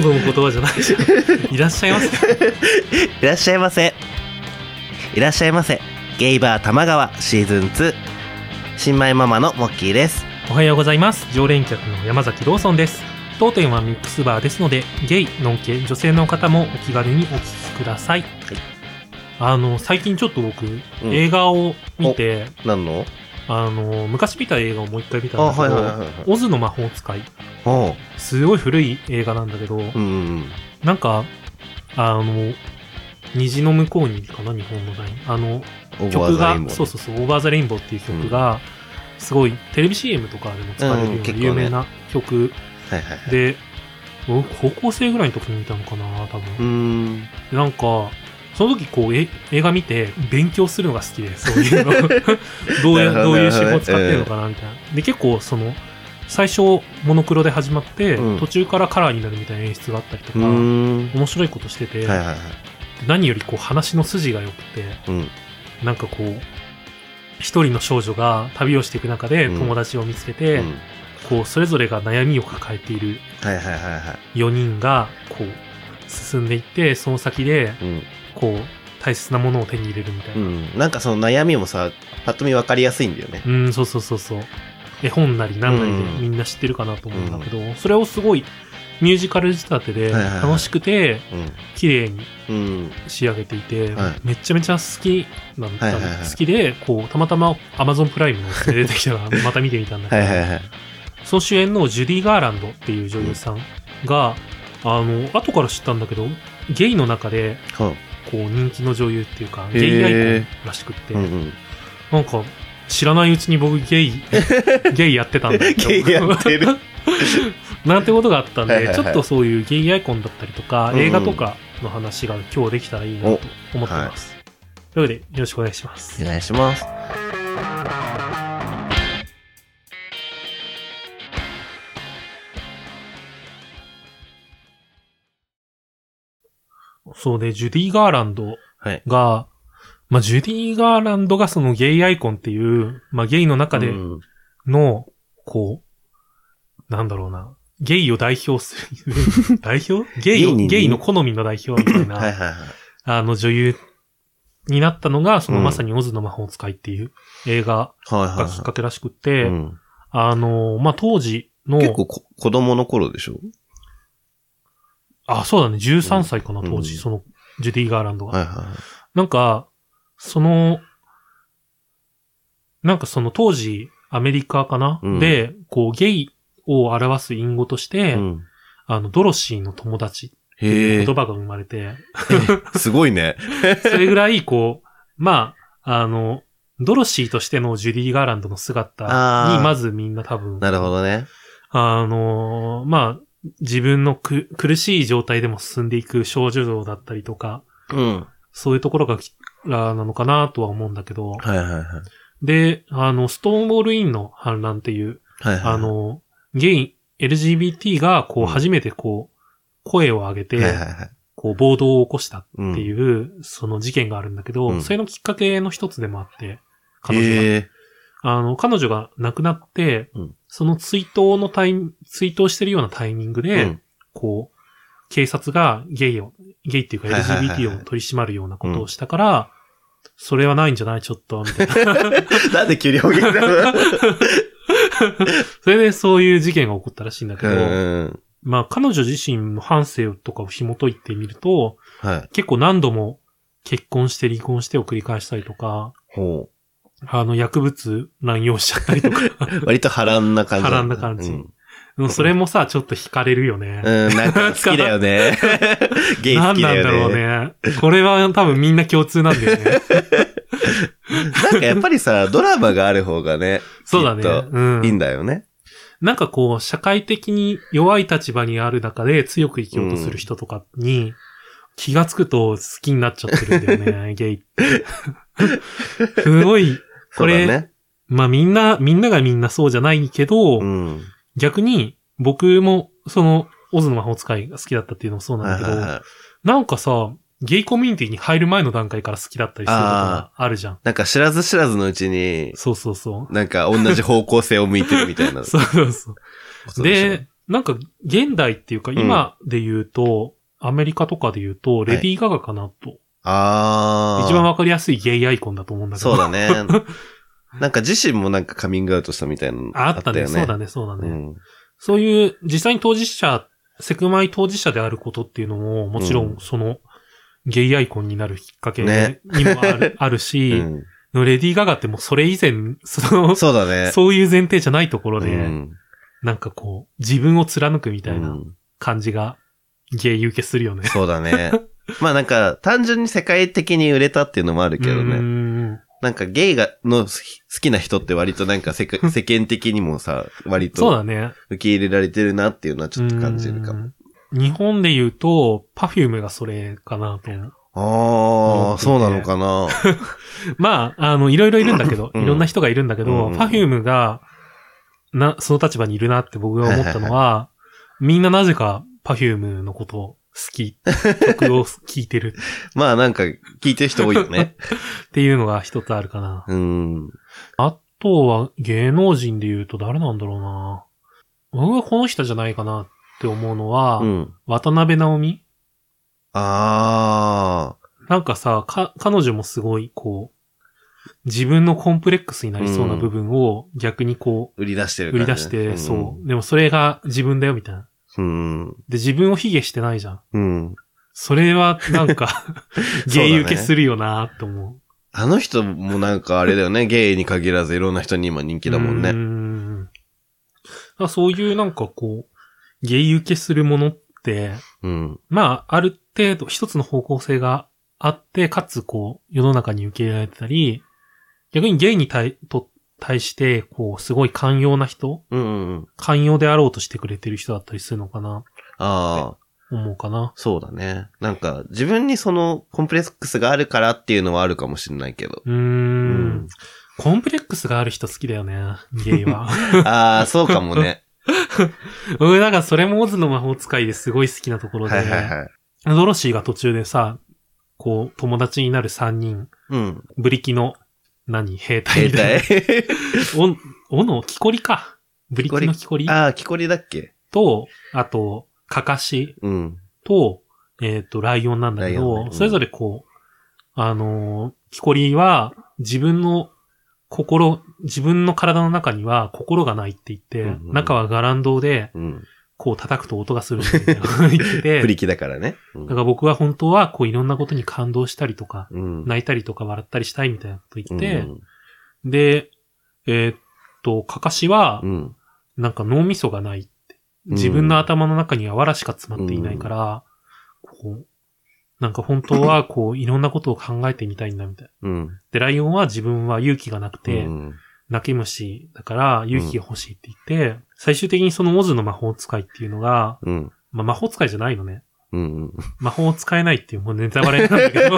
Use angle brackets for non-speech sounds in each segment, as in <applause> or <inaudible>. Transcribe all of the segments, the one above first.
の言葉じゃないじゃん。いらっしゃいませ。<laughs> いらっしゃいませ。いらっしゃいませ。ゲイバー玉川シーズン2。新米ママのモッキーです。おはようございます。常連客の山崎ローソンです。当店はミックスバーですので、ゲイ、ノンケ、女性の方もお気軽にお聞きください。あの、最近ちょっと僕、ん映画を見て、何の？あの、昔見た映画をもう一回見たあ、んだけど、はいはいはいはい。オズの魔法使い。すごい古い映画なんだけど、うんうんなんか、あの、虹の向こうにかな、日本の題あの、うん。曲が、う。そうそうそう、オーバーザレインボーっていう曲が、すごい、テレビ CM とかでも使われるような有名な曲。で、僕高校生ぐらいの時に見たのかな、多分。ん。でなんか、その時こう、え映画見て勉強するのが好きで、そういうの。<laughs> どういう、どどういう手法使ってるのかな、みたいな。で、結構その、最初、モノクロで始まって、うん途中からカラーになるみたいな演出があったりとか。面白いことしてて、はいはいはい。何よりこう話の筋が良くて、うん。なんかこう、一人の少女が旅をしていく中でうん友達を見つけて、うんこう、それぞれが悩みを抱えているはいはいはいはい。4人が、こう、進んでいって、その先で、うん。こう、大切なものを手に入れるみたいうな。ん。なんかその悩みもさ、ぱっと見分かりやすいんだよね。うん、そうそうそうそう。絵本なり何なりでうんみんな知ってるかなと思うんだけど、それをすごいミュージカル仕立てで楽しくて、うん。綺麗にうん。仕上げていて、はいめちゃめちゃ好きなんだ、好きで、こう、たまたま Amazon プライムので出てきたら、<laughs> また見てみたんだけど、はい。その主演のジュディ・ガーランドっていう女優さんが、あの、後から知ったんだけど、ゲイの中で、はこう、人気の女優っていうか、ゲイアイコンらしくって。なんか、知らないうちに僕ゲイ、<laughs> ゲイやってたんだゲイやってる。<laughs> なんてことがあったんで、はいはいはいちょっとそういうゲイアイコンだったりとか、うんうん映画とかの話が今日できたらいいなと思ってます。というわけで、よろしくお願いします。お願いします。そうで、ジュディ・ガーランドはい。が、まあ、ジュディ・ガーランドがそのゲイアイコンっていう、まあ、ゲイの中でうん。の、こう、なんだろうな、ゲイを代表する、<laughs> 代表？ゲイを、ゲイの好みの代表みたいな、はいはいはい。あの女優になったのが、そのうん。まさにオズの魔法使いっていう映画がきっはかけらしく。て、うん。あの、まあ、当時の、結構こ子供の頃でしょ？あ、そうだね、13歳かな、当時、うん。その、ジュディ・ガーランドが。はいはい。なんか、その、なんかその当時、アメリカかな、うんで、こう、ゲイを表す隠語として、うん。あの、ドロシーの友達ってへえいう言。葉が生まれて、<laughs> すごいね。<laughs> それぐらい、こう、まあ、あの、ドロシーとしてのジュディ・ガーランドの姿に、あーまずみんな多分、なるほどね。あの、まあ、自分のく苦しい状態でも進んでいく少女像だったりとか、うん。そういうところがき、あなのかなとは思うんだけど、はいはいはい。で、あの、ストーンウォールインの反乱っていう、はいはい。あ、の、ゲイ、LGBT が、こう、うん初めてこう、声を上げて、はいはいはい。こう、暴動を起こしたうんっていう、その事件があるんだけど、うんそれのきっかけの一つでもあって、彼女が。へえ。あの、彼女が亡くなって、うんその追悼のタイム、追悼してるようなタイミングで、うんこう、警察がゲイを、ゲイっていうか LGBT を取り締まるようなことをしたから、それはないんじゃない？ちょっと、みたいな。<laughs> なんで急に表現なの？<laughs> それでそういう事件が起こったらしいんだけど、うん。まあ彼女自身の反省とかを紐解いてみると、はい。結構何度も結婚して離婚してを繰り返したりとか、ほあの薬物乱用しちゃったりとか、う。<laughs> 割と波乱な感じ。波乱な感じうん。でもそれもさ、ちょっと惹かれるよね。うん、なんか好きだよね。<laughs> ゲイ好きだよね。何なんだろうね。これは多分みんな共通なんだよね。<laughs> なんかやっぱりさ、ドラマがある方がね、そうだね。うん。いいんだよね。なんかこう、社会的に弱い立場にある中で強く生きようとする人とかに、気がつくと好きになっちゃってるんだよね、<laughs> ゲイって。すごい、これ、ね。まあみんな、みんながみんなそうじゃないけど、うん。逆に僕もその、オズの魔法使いが好きだったっていうのもそうなんだけど、はいはいはい。なんかさ、ゲイコミュニティに入る前の段階から好きだったりすることがあるじゃん。なんか知らず知らずのうちに、そうそうそう。なんか同じ方向性を向いてるみたいなこ <laughs> そうそうそう。とでなんか、現代っていうか、ん今で言うと、アメリカとかで言うと、レディー・ガガかなと。ああ。一番わかりやすいゲイアイコンだと思うんだけど。そうだね。<laughs> なんか自身もなんかカミングアウトしたみたいなのああったね。よね。そうだね、そうだね。うん。そういう、実際に当事者、セクマイ当事者であることっていうのも、もちろうんん、その、ゲイアイコンになるきっかけねにもある, <laughs> あるうし、んレディー・ガガってもうそれ以前、その、そうだね。そういう前提じゃないところで、うんなんかこう、自分を貫くみたいうなん感じが、ゲイ受けするよね。そうだね。まあなんか、単純に世界的に売れたっていうのもあるけどね。んなんかゲイが、の好きな人って割となんか世界 <laughs> 世間的にもさ、割とそうだね。受け入れられてるなっていうのはちょっと感じるかも。うん日本で言うと、パフュームがそれかなと。ああ、そうなのかな。<laughs> まあ、あの、いろいろいるんだけど、うんいろんな人がいるんだけど、うん Perfume が、な、その立場にいるなって僕が思ったのは、みんななぜか Perfume のことを好き、曲を聴いてる <laughs> まあなんか聞いてる人多いよね。<laughs> っていうのが一つあるかな。うん。あとは芸能人で言うと誰なんだろうな。僕はこの人じゃないかなって思うのは、うん。渡辺直美あなんかさ、か、彼女もすごい、こう、自分のコンプレックスになりそうな部分を逆にこあ、売り出してるう、売り出して、そう。でもそれが自分だよ、みたいな。うん。うん。で、自分を卑下してないじゃん。うん。それは、なんか、<laughs> ゲねイ受けするよなって思う。あの人もなんかあれだよね。ゲイに限らずいろんな人に今人気だもんね。んだからそういうなんかこう、ゲイ受けするものって、うん。まあ、ある程度一つの方向性があって、かつこう、世の中に受け入れられてたり、逆にゲイに対、と、対して、こう、すごい寛容な人うんうんうん。寛容であろうとしてくれてる人だったりするのかな、ああ、思うかな。そうだね。なんか自分にそのコンプレックスがあるからっていうのはあるかもしれないけど。うーん。うんコンプレックスがある人好きだよね、ゲイは。<laughs> ああ、そうかもね。<laughs> 俺なんかそれもオズの魔法使いですごい好きなところで、はいはいはい。ドロシーが途中でさ、こう、友達になる3人、うん。ブリキの、何？兵隊携みたい帯な。お、おの、木こりか。ブリキの木こり。ああ、木こりだっけ？と、あと、カカシうん。と、えっ、と、ライオンなんだけど、ね。うん。それぞれこう、あのー、木こりは自分の心、自分の体の中には心がないって言って、うんうん。中はガランドで、うん。こう叩くと音がするみたいな言ってて、<laughs> プリキだからね。うんだから僕は本当はこういろんなことに感動したりとか、うん。泣いたりとか笑ったりしたいみたいなこと言って、うんで、えーっと、かかしはう、ん。なんか脳みそがないって。自分の頭の中には藁しか詰まっていないから、こう、なんか本当はこういろんなことを考えてみたいんだみたいな。うん。で、ライオンは自分は勇気がなくて、うん泣き虫だから勇気が欲しいって言って、最終的にそのオズの魔法使いっていうのが、うん。まあ魔法使いじゃないのね。うん。魔法を使えないっていうもうネタバレなんだけど、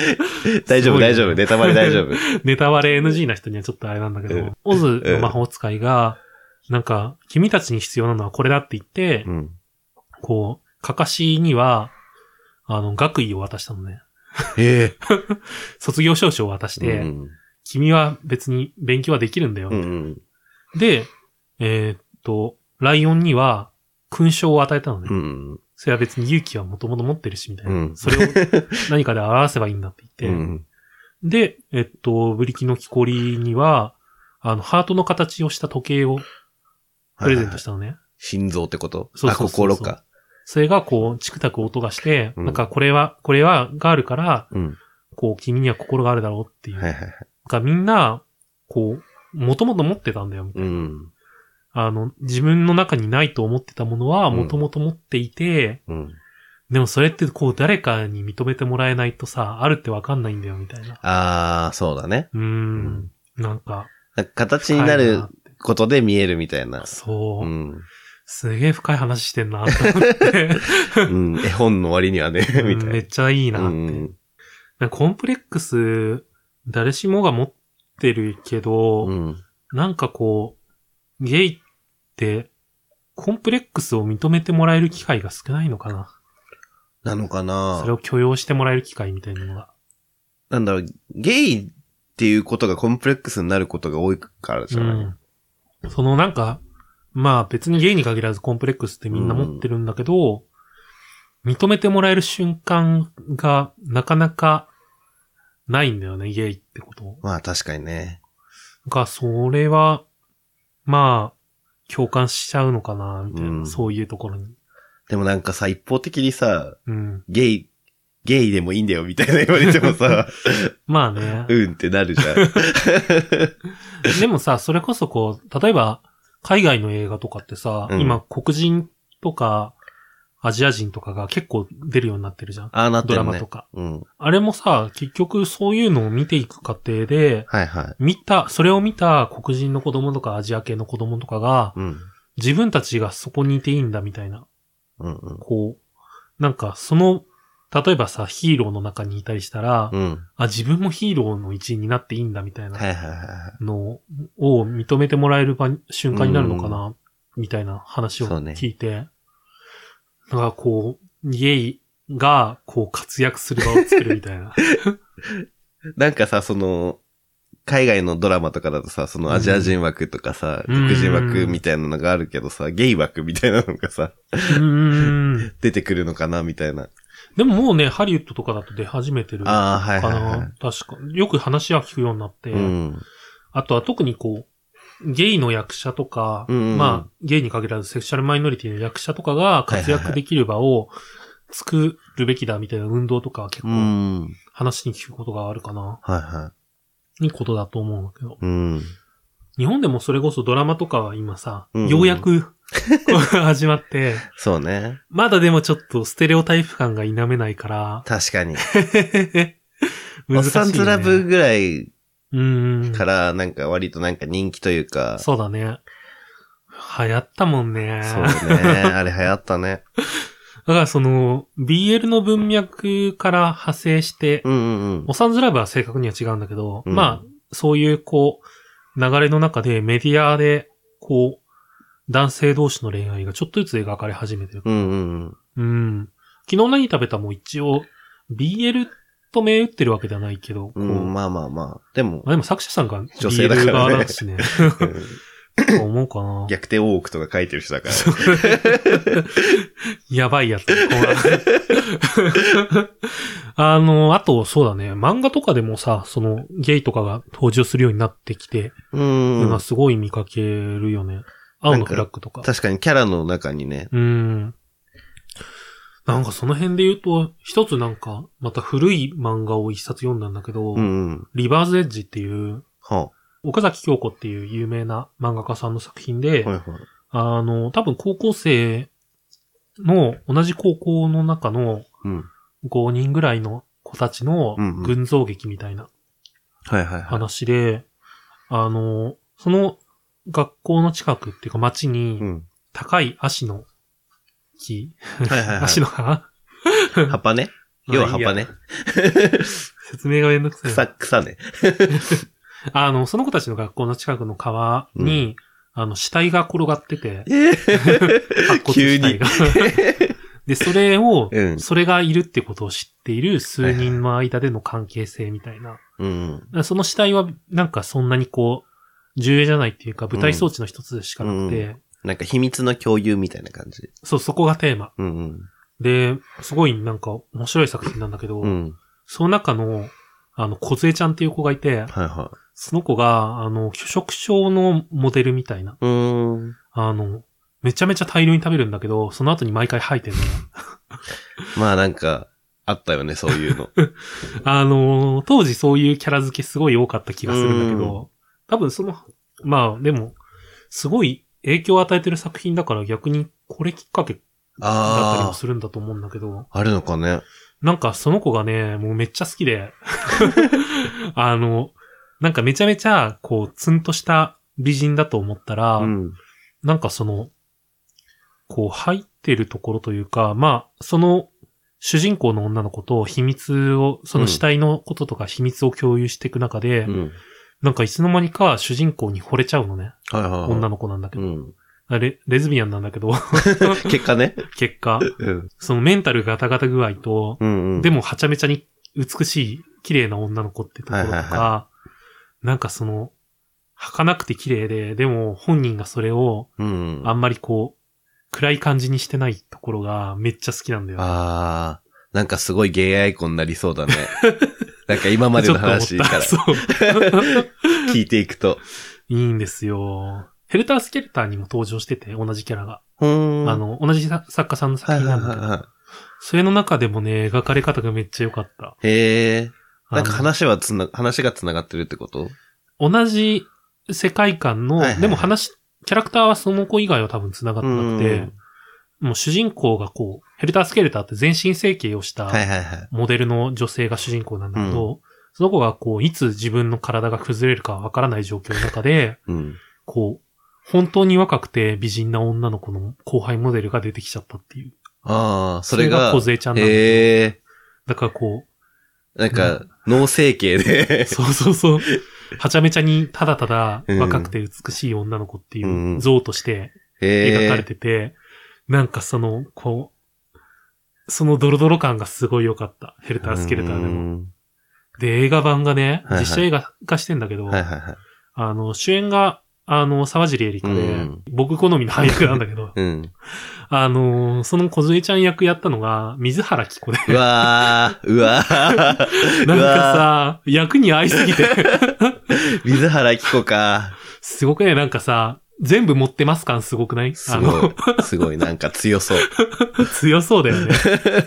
<laughs> 大丈夫、大丈夫。ネタバレ大丈夫。<laughs> ネタバレ NG な人にはちょっとあれなんだけうんど、オズの魔法使いが、なんか、君たちに必要なのはこれだって言って、うん。こう、かかしには、あの、学位を渡したのね。ええ。<laughs> 卒業証書を渡して、うん君は別に勉強はできるんだよ。うんうん。で、えーっと、ライオンには勲章を与えたのね。うんそれは別に勇気はもともと持ってるし、みたいな。うんそれを <laughs> 何かで表せばいいんだってう言って。ん。で、えっと、ブリキの木こりには、あの、ハートの形をした時計をプレゼントしたのね。心臓ってこと？あ、そうそうそうそう心か。それがこう、チクタク音がして、うんなんかこれは、これは、があるから、うん。こう、君には心があるだろうっていう。はいはいはい。がみんな、こう、もともと持ってたんだよ、みたいな。うん。あの、自分の中にないと思ってたものは、うんもともと持っていて、うん。でもそれってこう、誰かに認めてもらえないとさ、あるってわかんないんだよ、みたいな。ああ、そうだね。うーん。なんか、形になることで見えるみたいな。そう、うん。すげえ深い話してんな、と思って。<laughs> うん。絵本の割にはね、みたいな。うんめっちゃいいなって。うんコンプレックス、誰しもが持ってるけど、うん。なんかこう、ゲイって、コンプレックスを認めてもらえる機会が少ないのかな。なのかなそれを許容してもらえる機会みたいなのが。なんだろう、ゲイっていうことがコンプレックスになることが多いからじゃない、うん。そのなんか、まあ別にゲイに限らずコンプレックスってみんな持ってるんだけど、認めてもらえる瞬間がなかなかないんだよね、ゲイってこと？まあ確かにね。が、それは、まあ、共感しちゃうのかな、みたいな、うんそういうところに。でもなんかさ、一方的にさ、うん。ゲイ、ゲイでもいいんだよみたいな言われてもさ、<laughs> まあね。うんってなるじゃん。<laughs> でもさ、それこそこう、例えば、海外の映画とかってさ、うん今黒人とか、アジア人とかが結構出るようになってるじゃん。ああ、なってるね。ドラマとか。うん。あれもさ、結局そういうのを見ていく過程で、はいはい。見た、それを見た黒人の子供とかアジア系の子供とかが、うん。自分たちがそこにいていいんだみたいな、うんうん。こう、なんかその、例えばさ、ヒーローの中にいたりしたら、うん。あ、自分もヒーローの一員になっていいんだみたいなはいはいはいはい。のを認めてもらえる場瞬間になるのかな、みたいな話を聞いて、なんかこう、ゲイがこう活躍する場を作るみたいな。<laughs> なんかさ、その、海外のドラマとかだとさ、そのアジア人枠とかさ、うん黒人枠みたいなのがあるけどさ、ゲイ枠みたいなのがさ。<laughs> 出てくるのかなみたいな。でももうね、ハリウッドとかだと出始めてるかああ、はいな。はいはい。確か。よく話は聞くようになって、うん。あとは特にこう、ゲイの役者とか、うんうんまあ、ゲイに限らずセクシャルマイノリティの役者とかが活躍できる場を作るべきだみたいな運動とかは結う構ん。話に聞くことがあるかな。はいはいいことだと思うんだけど。い。うん。日本でもそれこそドラマとかは今さ、うんうんようやく <laughs> 始まって、そうね。まだでもちょっとステレオタイプ感が否めないから、確かに。お <laughs> 難しい、ね。っさんずラブぐらいうん。から、なんか割となんか人気というか、そうだね。流行ったもんね。そうね。あれ流行ったね。<laughs> だからその、BL の文脈から派生して、うんうんうんお。サンズラブは正確には違うんだけど、うんまあ、そういうこう、流れの中でメディアで、こう、男性同士の恋愛がちょっとずつ描かれ始めてる。うんうんうん。うん。昨日何食べたも一応、BL と銘打ってるわけではないけど、こううん、まあまあまあ。でもまあ、でも作者さんが女性だからねしね。思うかな。逆転大奥とか書いてる人だから。<laughs> やばいやつ。<laughs> あの、あと、そうだね。漫画とかでもさ、その、ゲイとかが登場するようになってきて、うん今すごい見かけるよね。青のフラッグとか。確かにキャラの中にね。うん。なんかその辺で言うと、一つなんか、また古い漫画を一冊読んだんだけど、うんうん。リバーズエッジっていう、は岡崎京子っていう有名な漫画家さんの作品で、あ、はいはい。あの、多分高校生の、同じ高校の中のうん。5人ぐらいの子たちの群像劇みたいなはいはいはい。話で、あの、その学校の近くっていうか街うにん。高い足の木、はいはいはい。<laughs> 足の葉？葉っぱね。<laughs> 要は葉っぱね。<laughs> 説明がめんどくさいな。草、草ね。あの、その子たちの学校の近くの川に、あの、死体が転がってて、え白骨急に死体が。で、それを、うんそれがいるってことを知っている数人の間での関係性みたいな。うん。その死体は、なんかそんなにこう、重要じゃないっていうか、舞台装置の一つでしかなくて、なんか秘密の共有みたいな感じ？そう、そこがテーマ。うんうん。で、すごいなんか面白い作品なんだけど、うん。その中の、あの、小杖ちゃんっていう子がいて、はいはその子が、あの、拒食症のモデルみたいな。い。うーん。あの、めちゃめちゃ大量に食べるんだけど、その後に毎回吐いてんのよ。<laughs> まあなんか、あったよね、そういうの。<laughs> あの、当時そういうキャラ付けすごい多かった気がするんだけど、多分その、まあでも、すごい影響を与えてる作品だから逆にこれきっかけだったりあもするんだと思うんだけど、あ、あるのかね。なんかその子がね、もうめっちゃ好きで、<laughs> あの、なんかめちゃめちゃ、こう、ツンとした美人だと思ったら、うん。なんかその、こう入ってるところというか、まあ、その主人公の女の子と秘密を、その死体のこととか秘密を共有していく中で、うん。なんかいつの間にか主人公に惚れちゃうのね。はいはいはい。女の子なんだけど。うん。あれ、レズビアンなんだけど、<laughs> 結果ね。<laughs> 結果、うん。そのメンタルガタガタ具合と、うんうん。でもはちゃめちゃに美しい、綺麗な女の子ってところとか、はいはいなんかその、儚くて綺麗で、でも本人がそれをうん。あんまりこう、暗い感じにしてないところがめっちゃ好きなんだよ。あー、なんかすごいゲイアイコンになりそうだね。<laughs> なんか今までの話から。<laughs> 聞いていくと。いいんですよ。ヘルタースケルターにも登場してて、同じキャラが。あ、の、同じさ作家さんの作はい品なんだけど、はいはいはそれの中でもね、描かれ方がめっちゃ良かった。い。へえ。なんか話はつな、話が繋がってるってこと？同じ世界観の、はいはいはいでも話、キャラクターはその子以外は多分繋がってなくうてん、もう主人公がこう、ヘルタースケルターって全身整形をしたはいはいはい。モデルの女性が主人公なんだけど、その子がこう、いつ自分の体が崩れるかわからない状況の中で、<laughs> うん。こう、本当に若くて美人な女の子の後輩モデルが出てきちゃったっていう。ああ、それが、小杖ちゃんなんだけどへえ。だからこなんか、脳整形う、で。<laughs> そうそうそう、はちゃめちゃにただただ若くて美しい女の子っていうう像として。描かれてて、なんかその、こう、そのドロドロ感がすごい良かった。ヘルタースケルターでも。も。で、映画版がね、はいはい実写映画化してんだけど、はいはいはい。あの、主演が、あの、沢尻エリカで、うん僕好みの俳優なんだけど、<laughs> うん。あの、その小杖ちゃん役やったのが、水原希子で、うわー、うわー。<laughs> なんかさ、役に合いすぎて、ー、<laughs> 水原希子か。すごくね、なんかさ、全部持ってます感すごくない？すごい。すごい、なんか強そう。の、<laughs> 強そうだよね。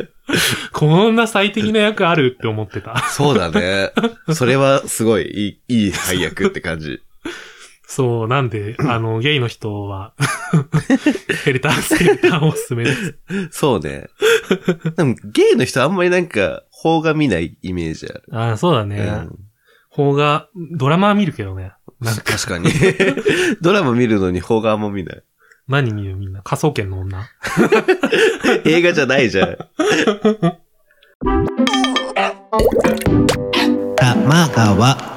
<laughs> こんな最適な役あるって思ってた。そうだね。それはすごいいい、いい配役って感じ。そう、なんで、あの、ゲイの人は、<laughs> ヘルタースケルターおすすめです。そうね。でも、ゲイの人あんまりなんか、邦画見ないイメージある。ああ、そうだね。うん邦画、ドラマは見るけどね。なんか、確かに。<laughs> ドラマ見るのに邦画あんま見ない。何見るみんな？科捜研の女。<laughs> 映画じゃないじゃん。玉川。